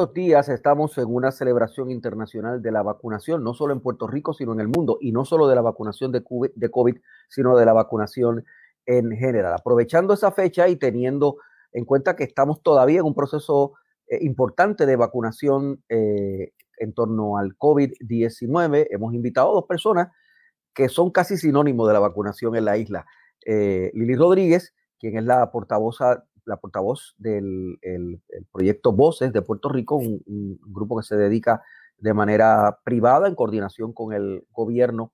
Estos días estamos en una celebración internacional de la vacunación, no solo en Puerto Rico, sino en el mundo, y no solo de la vacunación de COVID, sino de la vacunación en general. Aprovechando esa fecha y teniendo en cuenta que estamos todavía en un proceso eh, importante de vacunación eh, en torno al COVID-19, hemos invitado a dos personas que son casi sinónimos de la vacunación en la isla. Eh, Lili Rodríguez, quien es la portavoz la portavoz del proyecto Voces de Puerto Rico, un, grupo que se dedica de manera privada en coordinación con el gobierno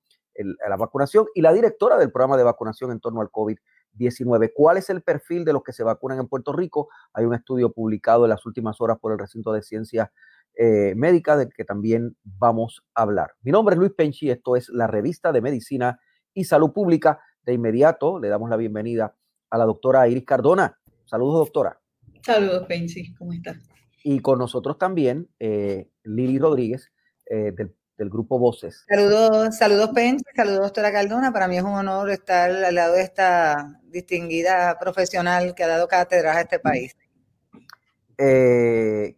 a la vacunación, y la directora del programa de vacunación en torno al COVID-19. ¿Cuál es el perfil de los que se vacunan en Puerto Rico? Hay un estudio publicado en las últimas horas por el recinto de ciencias eh, médicas del que también vamos a hablar. Mi nombre es Luis Penchi, esto es la revista de Medicina y Salud Pública. De inmediato le damos la bienvenida a la doctora Iris Cardona. Saludos, doctora. Saludos, Pensi, ¿cómo estás? Y con nosotros también eh, Lili Rodríguez eh, del, grupo Voces. Saludos, saludos, Pensi, saludos, doctora Cardona. Para mí es un honor estar al lado de esta distinguida profesional que ha dado cátedra a este país. Eh,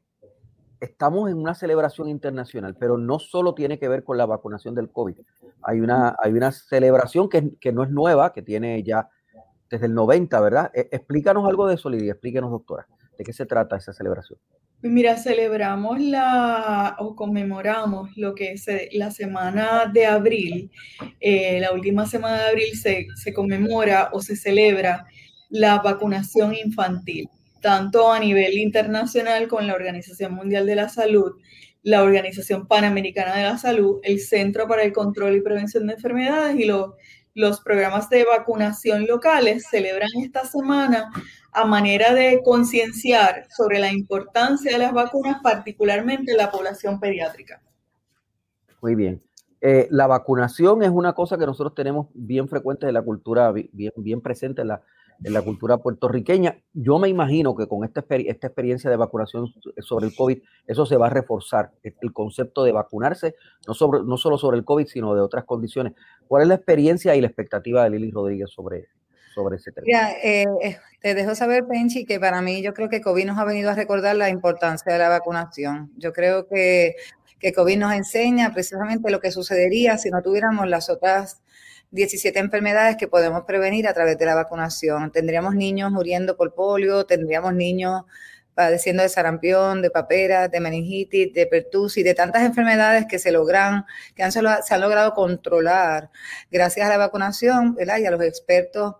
estamos en una celebración internacional, pero no solo tiene que ver con la vacunación del COVID. Hay una, hay una celebración que, que no es nueva, que tiene ya desde el 90, ¿verdad? E, explícanos algo de eso, Lidia, explíquenos, doctora, de qué se trata esa celebración. Pues mira, celebramos la o conmemoramos lo que es la semana de abril. Eh, la última semana de abril se, se conmemora o se celebra la vacunación infantil, tanto a nivel internacional con la Organización Mundial de la Salud, la Organización Panamericana de la Salud, el Centro para el Control y Prevención de Enfermedades y los los programas de vacunación locales celebran esta semana a manera de concienciar sobre la importancia de las vacunas, particularmente en la población pediátrica. Muy bien. Eh, la vacunación es una cosa que nosotros tenemos bien frecuente en la cultura, bien, bien presente en la, en la cultura puertorriqueña. Yo me imagino que con esta, esta experiencia de vacunación sobre el COVID, eso se va a reforzar, el concepto de vacunarse, no, sobre, no solo sobre el COVID, sino de otras condiciones. ¿Cuál es la experiencia y la expectativa de Lili Rodríguez sobre, sobre ese tema? Eh, eh, te dejo saber, Penchi, que para mí yo creo que COVID nos ha venido a recordar la importancia de la vacunación. Yo creo que, que COVID nos enseña precisamente lo que sucedería si no tuviéramos las otras 17 enfermedades que podemos prevenir a través de la vacunación. Tendríamos niños muriendo por polio, tendríamos niños padeciendo de sarampión, de papera, de meningitis, de pertusis, de tantas enfermedades que se logran, que han, se han logrado controlar gracias a la vacunación y a los expertos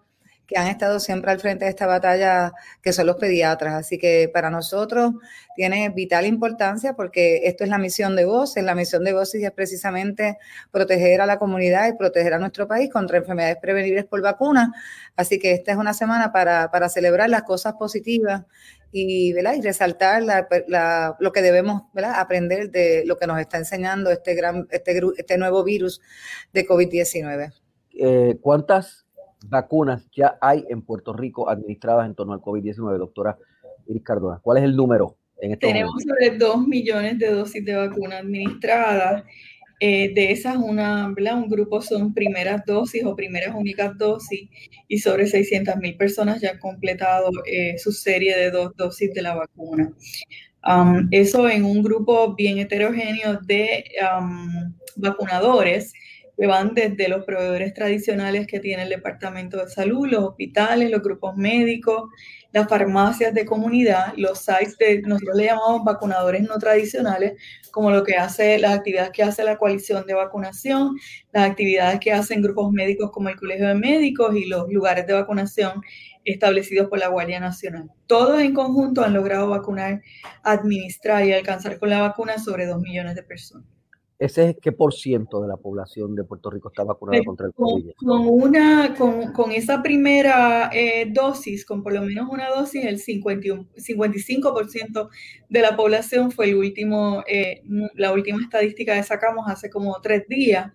que han estado siempre al frente de esta batalla, que son los pediatras. Así que para nosotros tiene vital importancia porque esto es la misión de Voces. La misión de Voces es precisamente proteger a la comunidad y proteger a nuestro país contra enfermedades prevenibles por vacuna. Así que esta es una semana para, celebrar las cosas positivas y, y resaltar lo que debemos aprender de lo que nos está enseñando este, gran, este, este nuevo virus de COVID-19. Eh, ¿Cuántas vacunas ya hay en Puerto Rico administradas en torno al COVID-19, doctora Iris Cardona? ¿Cuál es el número en este Tenemos sobre 2 millones de dosis de vacunas administradas. Eh, de esas, una, un grupo son primeras dosis o primeras únicas dosis y sobre 600 mil personas ya han completado eh, su serie de dos dosis de la vacuna. Um, eso en un grupo bien heterogéneo de um, vacunadores que van desde los proveedores tradicionales que tiene el Departamento de Salud, los hospitales, los grupos médicos, las farmacias de comunidad, los sites de, nosotros le llamamos vacunadores no tradicionales, como lo que hace, las actividades que hace la coalición de vacunación, las actividades que hacen grupos médicos como el Colegio de Médicos y los lugares de vacunación establecidos por la Guardia Nacional. Todos en conjunto han logrado vacunar, administrar y alcanzar con la vacuna sobre dos millones de personas. ¿Ese es qué por ciento de la población de Puerto Rico está vacunada contra el COVID? Con, una, con, esa primera eh, dosis, con por lo menos una dosis, el 51, 55% de la población fue el último, eh, la última estadística que sacamos hace como tres días.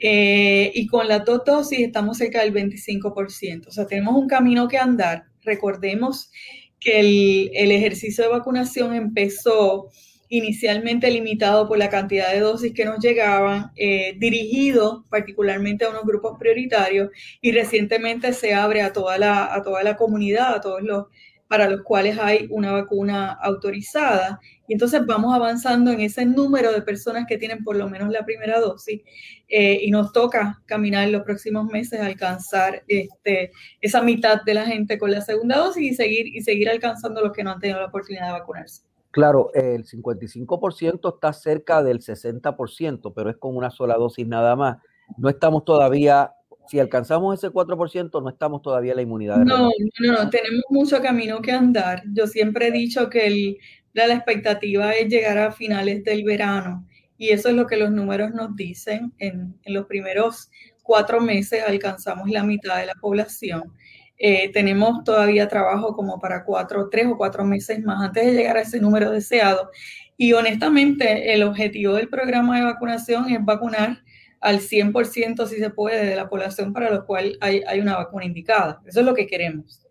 Eh, y con la dos dosis estamos cerca del 25%. O sea, tenemos un camino que andar. Recordemos que el, el ejercicio de vacunación empezó inicialmente limitado por la cantidad de dosis que nos llegaban, eh, dirigido particularmente a unos grupos prioritarios y recientemente se abre a toda la, a toda la comunidad, a todos los para los cuales hay una vacuna autorizada. Y entonces vamos avanzando en ese número de personas que tienen por lo menos la primera dosis eh, y nos toca caminar en los próximos meses a alcanzar este, esa mitad de la gente con la segunda dosis y seguir, y seguir alcanzando los que no han tenido la oportunidad de vacunarse. Claro, el 55% está cerca del 60%, pero es con una sola dosis nada más. No estamos todavía, si alcanzamos ese 4%, no estamos todavía en la inmunidad. no, no, no, tenemos mucho camino que andar. Yo siempre he dicho que la, expectativa es llegar a finales del verano y eso es lo que los números nos dicen. En, en los primeros cuatro meses alcanzamos la mitad de la población. Eh, tenemos todavía trabajo como para cuatro, tres o cuatro meses más antes de llegar a ese número deseado. Y honestamente, el objetivo del programa de vacunación es vacunar al 100% si se puede de la población para lo cual hay, hay una vacuna indicada. Eso es lo que queremos.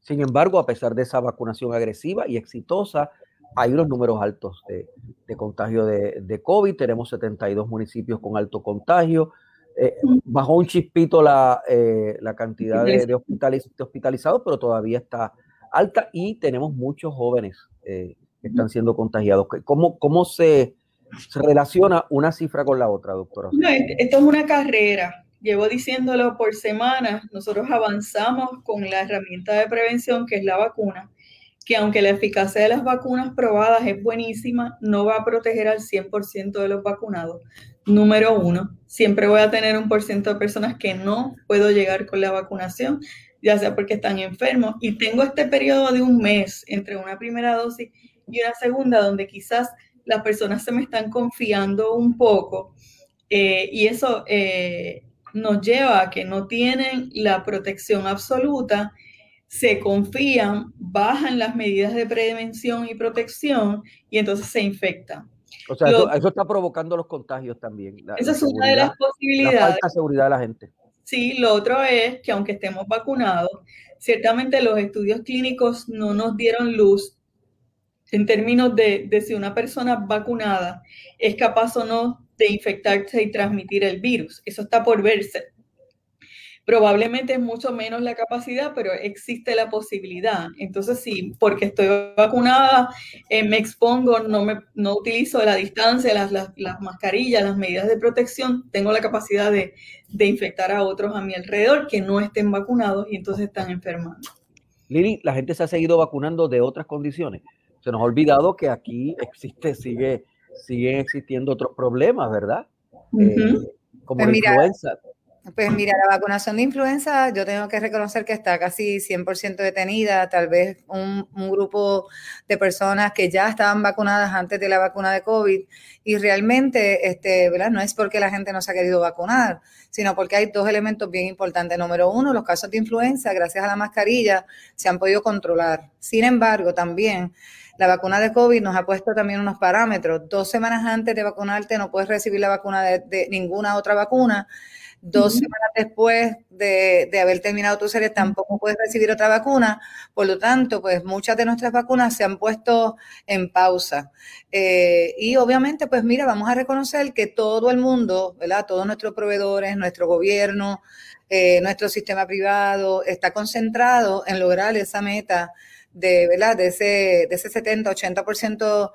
Sin embargo, a pesar de esa vacunación agresiva y exitosa, hay unos números altos de, de contagio de, de, COVID. Tenemos 72 municipios con alto contagio, eh, bajó un chispito la, eh, la cantidad de, hospitalizados, pero todavía está alta y tenemos muchos jóvenes eh, que están siendo contagiados. ¿Cómo, cómo se, relaciona una cifra con la otra, doctora? esto es una carrera. Llevo diciéndolo por semanas. Nosotros avanzamos con la herramienta de prevención que es la vacuna que aunque la eficacia de las vacunas probadas es buenísima, no va a proteger al 100% de los vacunados. Número uno, siempre voy a tener un por ciento de personas que no puedo llegar con la vacunación, ya sea porque están enfermos. Y tengo este periodo de un mes entre una primera dosis y una segunda, donde quizás las personas se me están confiando un poco. Eh, y eso eh, nos lleva a que no tienen la protección absoluta se confían, bajan las medidas de prevención y protección y entonces se infectan. O sea, eso, está provocando los contagios también. esa es una de las posibilidades. La falta de seguridad de la gente. Sí, lo otro es que aunque estemos vacunados, ciertamente los estudios clínicos no nos dieron luz en términos de, de si una persona vacunada es capaz o no de infectarse y transmitir el virus. Eso está por verse. Probablemente es mucho menos la capacidad, pero existe la posibilidad. Entonces, sí, porque estoy vacunada, eh, me expongo, no, me, no utilizo la distancia, las, las, mascarillas, las medidas de protección, tengo la capacidad de, de infectar a otros a mi alrededor que no estén vacunados y entonces están enfermando. Lili, la gente se ha seguido vacunando de otras condiciones. Se nos ha olvidado que aquí existe, sigue, siguen existiendo otros problemas, ¿verdad? Eh, como pues la influenza. Pues mira, la vacunación de influenza, yo tengo que reconocer que está casi 100% detenida, tal vez un, grupo de personas que ya estaban vacunadas antes de la vacuna de COVID y realmente, este, ¿verdad? No es porque la gente no se ha querido vacunar, sino porque hay dos elementos bien importantes. Número uno, los casos de influenza, gracias a la mascarilla, se han podido controlar. Sin embargo, también la vacuna de COVID nos ha puesto también unos parámetros. Dos semanas antes de vacunarte no puedes recibir la vacuna de ninguna otra vacuna Dos semanas después de, haber terminado tu serie tampoco puedes recibir otra vacuna. Por lo tanto, pues muchas de nuestras vacunas se han puesto en pausa. Eh, y obviamente, pues mira, vamos a reconocer que todo el mundo, ¿verdad? Todos nuestros proveedores, nuestro gobierno, eh, nuestro sistema privado está concentrado en lograr esa meta de, ¿verdad? De ese, de ese 70, 80%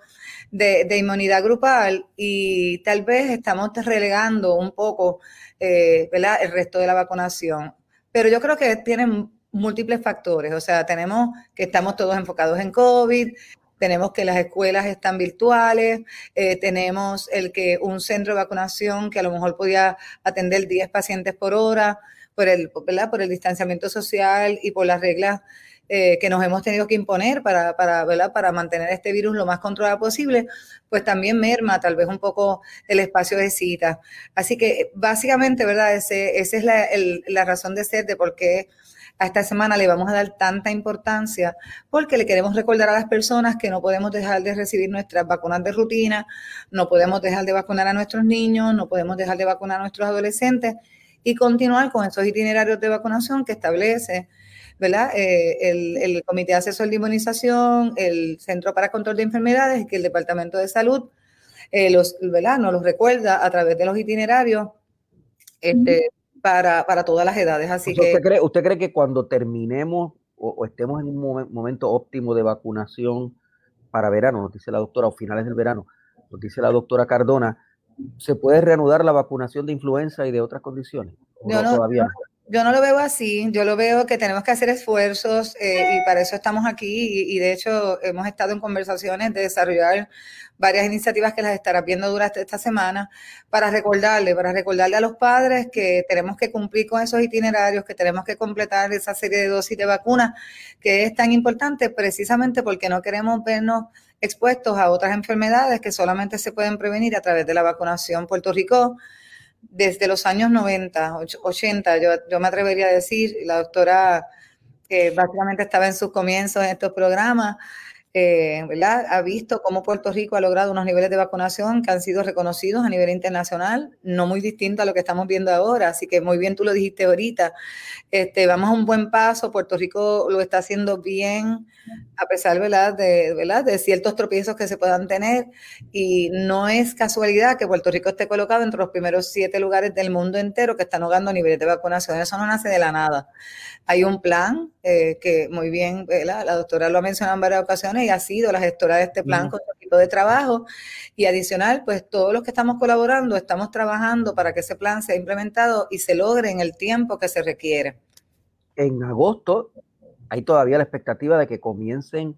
de, de inmunidad grupal y tal vez estamos relegando un poco eh, el resto de la vacunación. Pero yo creo que tienen múltiples factores, o sea, tenemos que estamos todos enfocados en COVID, tenemos que las escuelas están virtuales, eh, tenemos el que un centro de vacunación que a lo mejor podía atender 10 pacientes por hora por el, por el distanciamiento social y por las reglas eh, que nos hemos tenido que imponer para, para, para mantener este virus lo más controlado posible, pues también merma tal vez un poco el espacio de cita. Así que básicamente, ¿verdad? Ese, esa es la, la razón de ser de por qué a esta semana le vamos a dar tanta importancia porque le queremos recordar a las personas que no podemos dejar de recibir nuestras vacunas de rutina, no podemos dejar de vacunar a nuestros niños, no podemos dejar de vacunar a nuestros adolescentes y continuar con esos itinerarios de vacunación que establece ¿verdad? Eh, el, Comité Asesor de Inmunización, el Centro para Control de Enfermedades, que el Departamento de Salud eh, los, ¿verdad? nos los recuerda a través de los itinerarios este, para, todas las edades. Así que, ¿usted, cree, ¿Usted cree que cuando terminemos o, estemos en un momento óptimo de vacunación para verano, nos dice la doctora, o finales del verano, nos dice la doctora Cardona, ¿se puede reanudar la vacunación de influenza y de otras condiciones? no, todavía yo no lo veo así, yo lo veo que tenemos que hacer esfuerzos eh, y para eso estamos aquí y, de hecho hemos estado en conversaciones de desarrollar varias iniciativas que las estará viendo durante esta semana para recordarle, para recordarle a los padres que tenemos que cumplir con esos itinerarios, que tenemos que completar esa serie de dosis de vacunas que es tan importante precisamente porque no queremos vernos expuestos a otras enfermedades que solamente se pueden prevenir a través de la vacunación. Puerto Rico desde los años 90, 80, yo, yo me atrevería a decir, la doctora que básicamente estaba en sus comienzos en estos programas, eh, ¿verdad? Ha visto cómo Puerto Rico ha logrado unos niveles de vacunación que han sido reconocidos a nivel internacional, no muy distinto a lo que estamos viendo ahora. Así que muy bien tú lo dijiste ahorita. Este, vamos a un buen paso. Puerto Rico lo está haciendo bien, a pesar ¿verdad? De, ¿verdad? de ciertos tropiezos que se puedan tener. Y no es casualidad que Puerto Rico esté colocado entre los primeros siete lugares del mundo entero que están logrando niveles de vacunación. Eso no nace de la nada. Hay un plan eh, que muy bien, la doctora lo ha mencionado en varias ocasiones y ha sido la gestora de este plan con su equipo de trabajo. Y adicional, pues todos los que estamos colaborando estamos trabajando para que ese plan sea implementado y se logre en el tiempo que se requiere. En agosto hay todavía la expectativa de que comiencen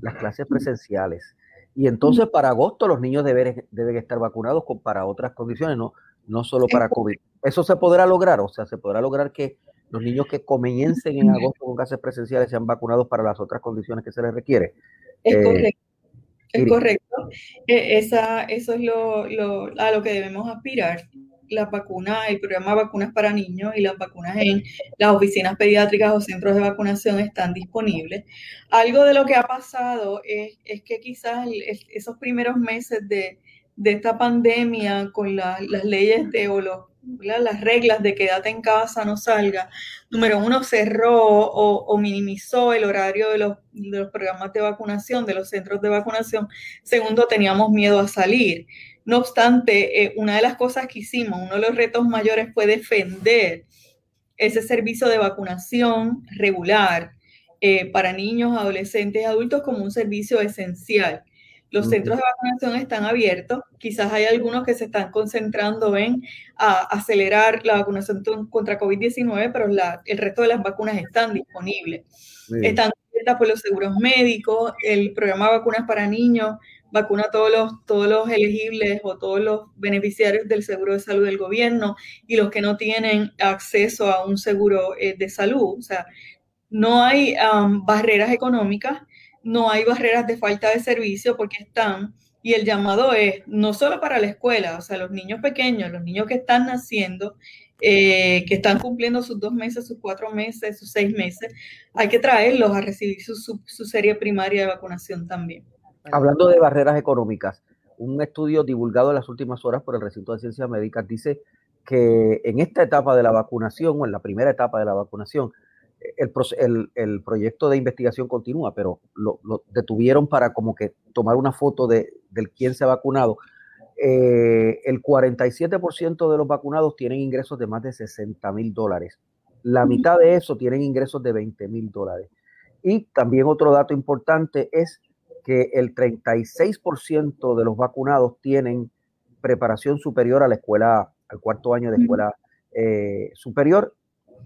las clases presenciales. Y entonces para agosto los niños deben, deben estar vacunados con, para otras condiciones, no, no solo para COVID. ¿Eso se podrá lograr? O sea, se podrá lograr que los niños que comiencen en agosto con clases presenciales sean vacunados para las otras condiciones que se les requiere. Es eh, correcto. Es correcto. E, esa, eso es lo, lo, a lo que debemos aspirar. Las vacunas, el programa Vacunas para Niños y las vacunas en las oficinas pediátricas o centros de vacunación están disponibles. Algo de lo que ha pasado es, es que quizás esos primeros meses de, de esta pandemia con las leyes de o las reglas de quédate en casa, no salga. Número uno, cerró o, minimizó el horario de los, programas de vacunación, de los centros de vacunación. Segundo, teníamos miedo a salir. No obstante, eh, una de las cosas que hicimos, uno de los retos mayores fue defender ese servicio de vacunación regular eh, para niños, adolescentes adultos como un servicio esencial. Los centros de vacunación están abiertos, quizás hay algunos que se están concentrando en acelerar la vacunación contra COVID-19, pero el resto de las vacunas están disponibles. Están abiertas por los seguros médicos, el programa de vacunas para niños vacuna a todos los, todos los elegibles o todos los beneficiarios del seguro de salud del gobierno y los que no tienen acceso a un seguro eh, de salud. O sea, no hay barreras económicas no hay barreras de falta de servicio porque están, y el llamado es no solo para la escuela, o sea, los niños pequeños, los niños que están naciendo, eh, que están cumpliendo sus dos meses, sus cuatro meses, sus seis meses, hay que traerlos a recibir su, su, serie primaria de vacunación también. Hablando de barreras económicas, un estudio divulgado en las últimas horas por el recinto de ciencias médicas dice que en esta etapa de la vacunación o en la primera etapa de la vacunación, el, el, proyecto de investigación continúa, pero lo, detuvieron para como que tomar una foto de, del quién se ha vacunado. Eh, el 47% de los vacunados tienen ingresos de más de 60 mil dólares. La mitad de eso tienen ingresos de 20 mil dólares. Y también otro dato importante es que el 36% de los vacunados tienen preparación superior a la escuela, al cuarto año de escuela eh, superior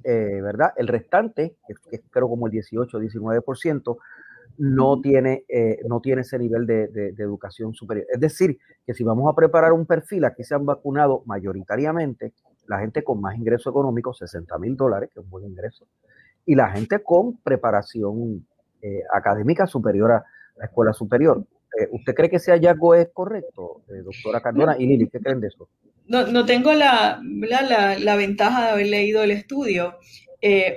eh, ¿verdad? El restante, que, es creo como el 18 o 19%, no tiene, eh, no tiene ese nivel de, educación superior. Es decir, que si vamos a preparar un perfil, aquí se han vacunado mayoritariamente la gente con más ingreso económico, 60 mil dólares, que es un buen ingreso, y la gente con preparación eh, académica superior a la escuela superior. Eh, ¿Usted cree que ese hallazgo es correcto, doctora Cardona? Y Lili, ¿qué creen de eso? No, no tengo la, la, la, ventaja de haber leído el estudio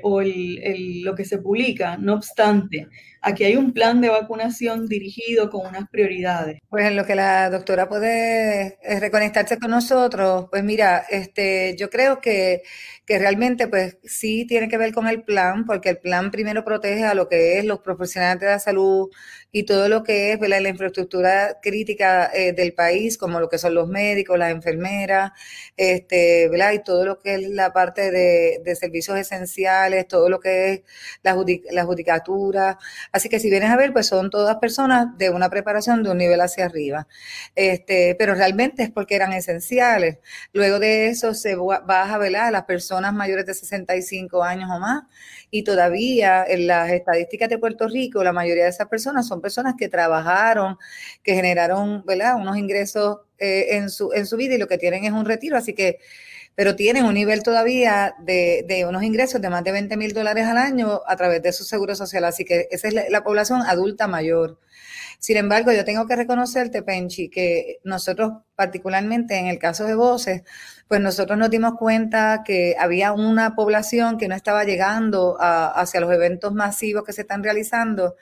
o el, lo que se publica, no obstante, Aquí hay un plan de vacunación dirigido con unas prioridades. Pues en lo que la doctora puede eh, reconectarse con nosotros, pues mira, este, yo creo que, que realmente pues sí tiene que ver con el plan, porque el plan primero protege a lo que es los profesionales de la salud y todo lo que es la infraestructura crítica eh, del país, como lo que son los médicos, las enfermeras, este, ¿verdad? y todo lo que es la parte de, de servicios esenciales, todo lo que es la, la judicatura Así que si vienes a ver, pues son todas personas de una preparación de un nivel hacia arriba. Este, pero realmente es porque eran esenciales. Luego de eso se baja a las personas mayores de 65 años o más. Y todavía en las estadísticas de Puerto Rico, la mayoría de esas personas son personas que trabajaron, que generaron ¿verdad? unos ingresos eh, en, su, en su vida y lo que tienen es un retiro. Así que pero tienen un nivel todavía de, de unos ingresos de más de 20 mil dólares al año a través de su seguro social. Así que esa es la, población adulta mayor. Sin embargo, yo tengo que reconocerte, Penchi, que nosotros, particularmente en el caso de Voces, pues nosotros nos dimos cuenta que había una población que no estaba llegando hacia los eventos masivos que se están realizando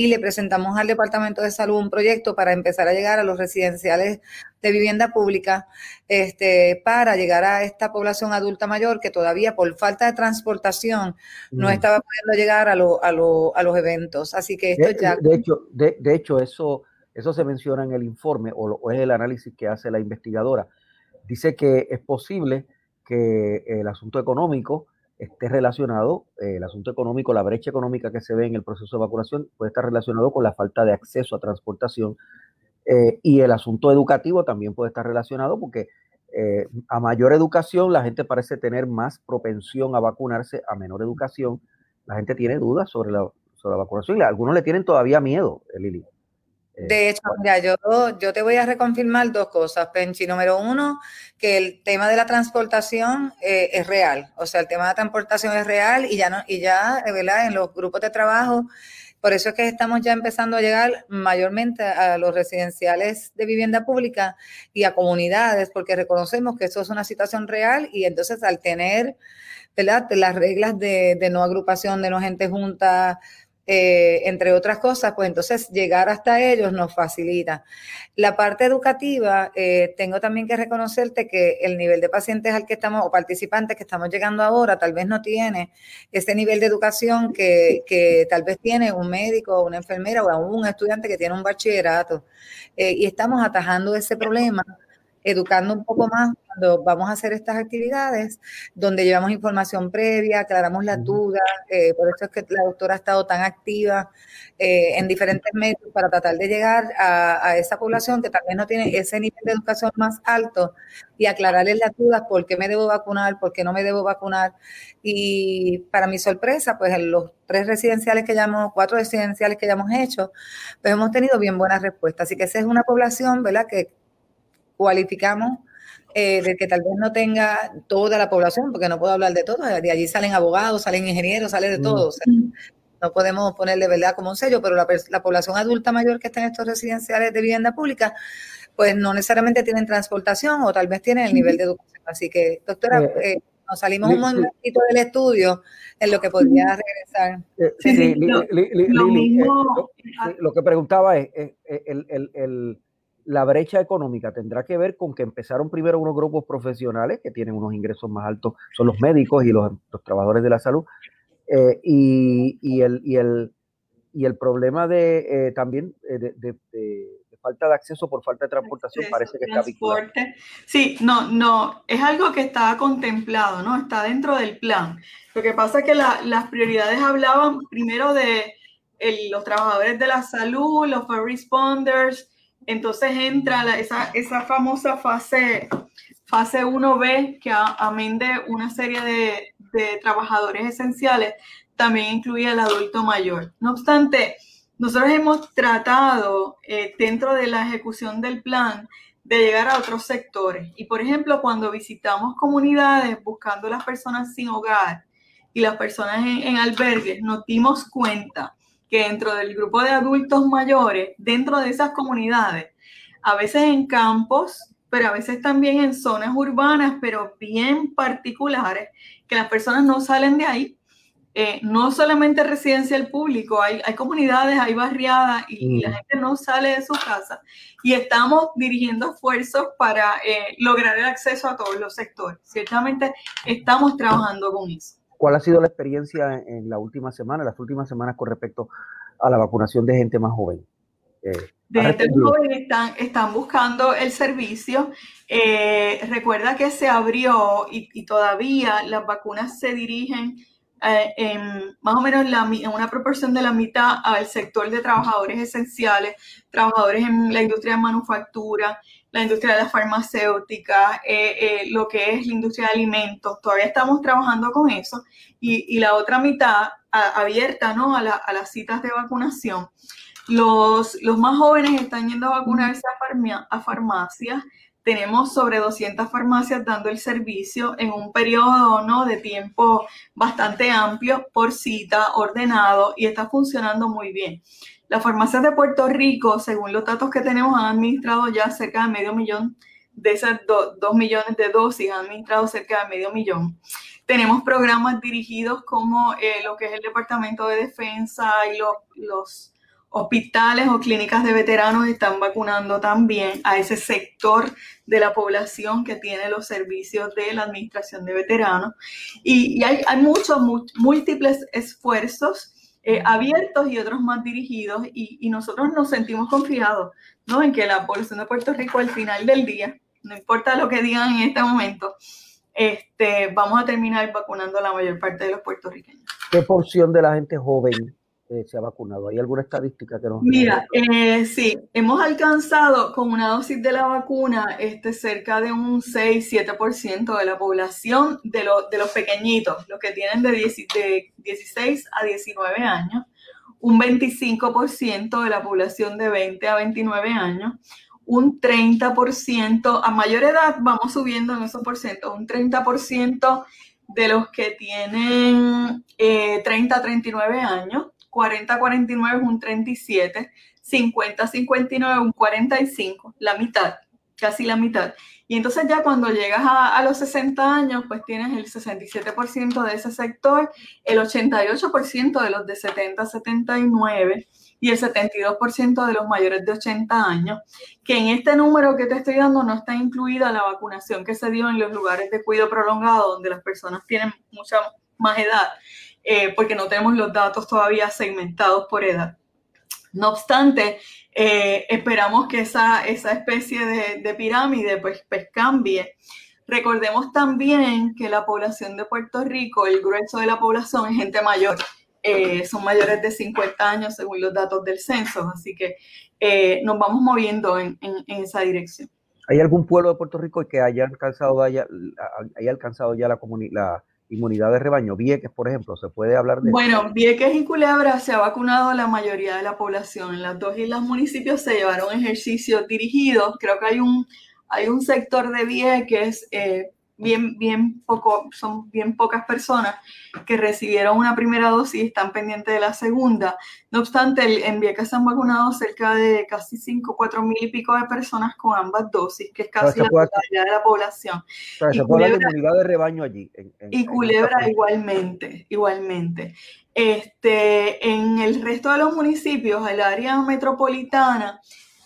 y le presentamos al Departamento de Salud un proyecto para empezar a llegar a los residenciales de vivienda pública este, para llegar a esta población adulta mayor que todavía por falta de transportación no mm. estaba pudiendo llegar a, a, los eventos. Así que esto de, ya... De hecho, de, hecho eso, eso se menciona en el informe o, o es el análisis que hace la investigadora. Dice que es posible que el asunto económico esté relacionado, eh, el asunto económico, la brecha económica que se ve en el proceso de vacunación puede estar relacionado con la falta de acceso a transportación eh, y el asunto educativo también puede estar relacionado porque eh, a mayor educación la gente parece tener más propensión a vacunarse, a menor educación la gente tiene dudas sobre la, sobre la vacunación y algunos le tienen todavía miedo, Lili. Eh, de hecho, mira, yo, yo te voy a reconfirmar dos cosas, Penchi. Número uno, que el tema de la transportación eh, es real. O sea, el tema de la transportación es real y ya, no, y ya eh, ¿verdad? en los grupos de trabajo, por eso es que estamos ya empezando a llegar mayormente a los residenciales de vivienda pública y a comunidades, porque reconocemos que eso es una situación real y entonces al tener ¿verdad? las reglas de, de no agrupación, de no gente junta, eh, entre otras cosas, pues entonces llegar hasta ellos nos facilita. La parte educativa, eh, tengo también que reconocerte que el nivel de pacientes al que estamos, o participantes que estamos llegando ahora, tal vez no tiene ese nivel de educación que, que tal vez tiene un médico, una enfermera o un estudiante que tiene un bachillerato. Eh, y estamos atajando ese problema educando un poco más cuando vamos a hacer estas actividades, donde llevamos información previa, aclaramos las dudas, eh, por eso es que la doctora ha estado tan activa eh, en diferentes medios para tratar de llegar a, esa población que también no tiene ese nivel de educación más alto y aclararles las dudas, por qué me debo vacunar, por qué no me debo vacunar. Y para mi sorpresa, pues en los tres residenciales que llamamos, cuatro residenciales que ya hemos hecho, pues hemos tenido bien buenas respuestas. Así que esa es una población, ¿verdad? Que cualificamos eh, de que tal vez no tenga toda la población, porque no puedo hablar de todo, de allí salen abogados, salen ingenieros, sale de mm. todo. no podemos ponerle verdad como un sello, pero la, población adulta mayor que está en estos residenciales de vivienda pública, pues no necesariamente tienen transportación o tal vez tienen el nivel de educación. Así que, doctora, eh, eh, nos salimos un momentito del estudio en lo que podría regresar. Sí, lo, que preguntaba es, el, el la brecha económica tendrá que ver con que empezaron primero unos grupos profesionales que tienen unos ingresos más altos, son los médicos y los, trabajadores de la salud, eh, y, el, y, el, y el problema de eh, también eh, de, falta de acceso por falta de transportación parece que está vinculado. Sí, no, no, es algo que está contemplado, ¿no? Está dentro del plan. Lo que pasa es que las prioridades hablaban primero de los trabajadores de la salud, los first responders, entonces entra esa, famosa fase, fase 1B que amén de una serie de, de trabajadores esenciales, también incluye al adulto mayor. No obstante, nosotros hemos tratado eh, dentro de la ejecución del plan de llegar a otros sectores. Y por ejemplo, cuando visitamos comunidades buscando las personas sin hogar, y las personas en, en albergues, nos dimos cuenta que dentro del grupo de adultos mayores, dentro de esas comunidades, a veces en campos, pero a veces también en zonas urbanas, pero bien particulares, que las personas no salen de ahí. Eh, no solamente residencial público, hay, hay comunidades, hay barriadas y, la gente no sale de su casa. Y estamos dirigiendo esfuerzos para eh, lograr el acceso a todos los sectores. Ciertamente estamos trabajando con eso. ¿Cuál ha sido la experiencia en, la última semana, las últimas semanas con respecto a la vacunación de gente más joven? Eh, de gente joven están, están buscando el servicio. Eh, recuerda que se abrió y, todavía las vacunas se dirigen eh, en más o menos la, en una proporción de la mitad al sector de trabajadores esenciales, trabajadores en la industria de manufactura, la industria de la farmacéutica, lo que es la industria de alimentos. Todavía estamos trabajando con eso. Y, y la otra mitad abierta ¿no? a, la, a las citas de vacunación. Los, los más jóvenes están yendo a vacunarse a, a farmacias. Tenemos sobre 200 farmacias dando el servicio en un periodo ¿no? de tiempo bastante amplio por cita, ordenado y está funcionando muy bien. Las farmacias de Puerto Rico, según los datos que tenemos, han administrado ya cerca de medio millón de esas dos millones de dosis, han administrado cerca de medio millón. Tenemos programas dirigidos como eh, lo que es el Departamento de Defensa y los, los hospitales o clínicas de veteranos están vacunando también a ese sector de la población que tiene los servicios de la administración de veteranos. Y, hay, muchos, múltiples esfuerzos eh, abiertos y otros más dirigidos y, nosotros nos sentimos confiados ¿no? en que la población de Puerto Rico al final del día, no importa lo que digan en este momento, este, vamos a terminar vacunando a la mayor parte de los puertorriqueños. ¿Qué porción de la gente joven eh, se ha vacunado? ¿Hay alguna estadística que nos... Mira, eh, sí, hemos alcanzado con una dosis de la vacuna este, cerca de un 6-7% de la población de, de los pequeñitos, los que tienen de, de 16 a 19 años, un 25% de la población de 20 a 29 años, un 30%, a mayor edad vamos subiendo en esos porcentos, un 30% de los que tienen 30 eh, a 39 años, 40-49 es un 37, 50-59 un 45, la mitad, casi la mitad. Y entonces ya cuando llegas a, los 60 años, pues tienes el 67% de ese sector, el 88% de los de 70 79 y el 72% de los mayores de 80 años, que en este número que te estoy dando no está incluida la vacunación que se dio en los lugares de cuidado prolongado, donde las personas tienen mucha más edad. Eh, porque no tenemos los datos todavía segmentados por edad. No obstante, eh, esperamos que esa, esa especie de, pirámide pues, pues, cambie. Recordemos también que la población de Puerto Rico, el grueso de la población es gente mayor. Eh, son mayores de 50 años según los datos del censo, así que nos vamos moviendo en, esa dirección. ¿Hay algún pueblo de Puerto Rico que haya alcanzado, haya, haya alcanzado ya la, la, inmunidad de rebaño. Vieques, por ejemplo, ¿se puede hablar de Bueno, Vieques y Culebra se ha vacunado la mayoría de la población. En las dos islas municipios se llevaron ejercicios dirigidos. Creo que hay un, hay un sector de Vieques eh, bien, bien poco, son bien pocas personas que recibieron una primera dosis y están pendientes de la segunda. No obstante, en Vieques se han vacunado cerca de casi 5, 4 mil y pico de personas con ambas dosis, que es casi la totalidad de la población. y se puede Culebra, de de rebaño allí. y Culebra igualmente, igualmente. Este, en el resto de los municipios, el área metropolitana,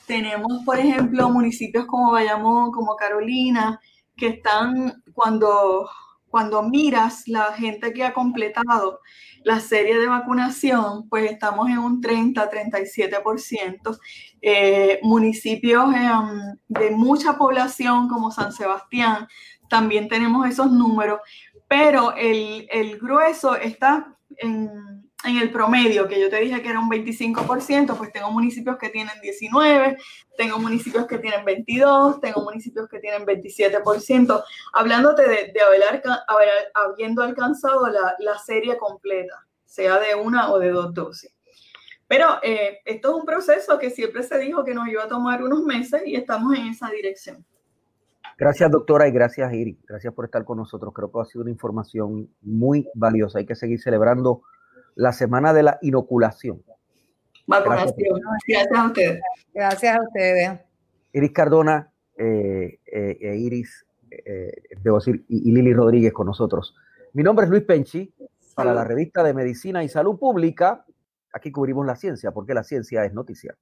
tenemos, por ejemplo, municipios como Bayamón, como Carolina, que están cuando, cuando miras la gente que ha completado la serie de vacunación, pues estamos en un 30-37%. Eh, municipios em, de mucha población como San Sebastián, también tenemos esos números, pero el, el grueso está en en el promedio, que yo te dije que era un 25%, pues tengo municipios que tienen 19, tengo municipios que tienen 22, tengo municipios que tienen 27%, hablándote de, haber, habiendo alcanzado la, la, serie completa, sea de una o de dos dosis. Pero eh, esto es un proceso que siempre se dijo que nos iba a tomar unos meses y estamos en esa dirección. Gracias, doctora, y gracias, Iris. Gracias por estar con nosotros. Creo que ha sido una información muy valiosa. Hay que seguir celebrando la semana de la inoculación. Vacunación. Gracias, a ustedes. Gracias a ustedes. Iris Cardona, eh, eh, e Iris, eh, debo decir, y, y, Lili Rodríguez con nosotros. Mi nombre es Luis Penchi, para la revista de Medicina y Salud Pública. Aquí cubrimos la ciencia, porque la ciencia es noticia.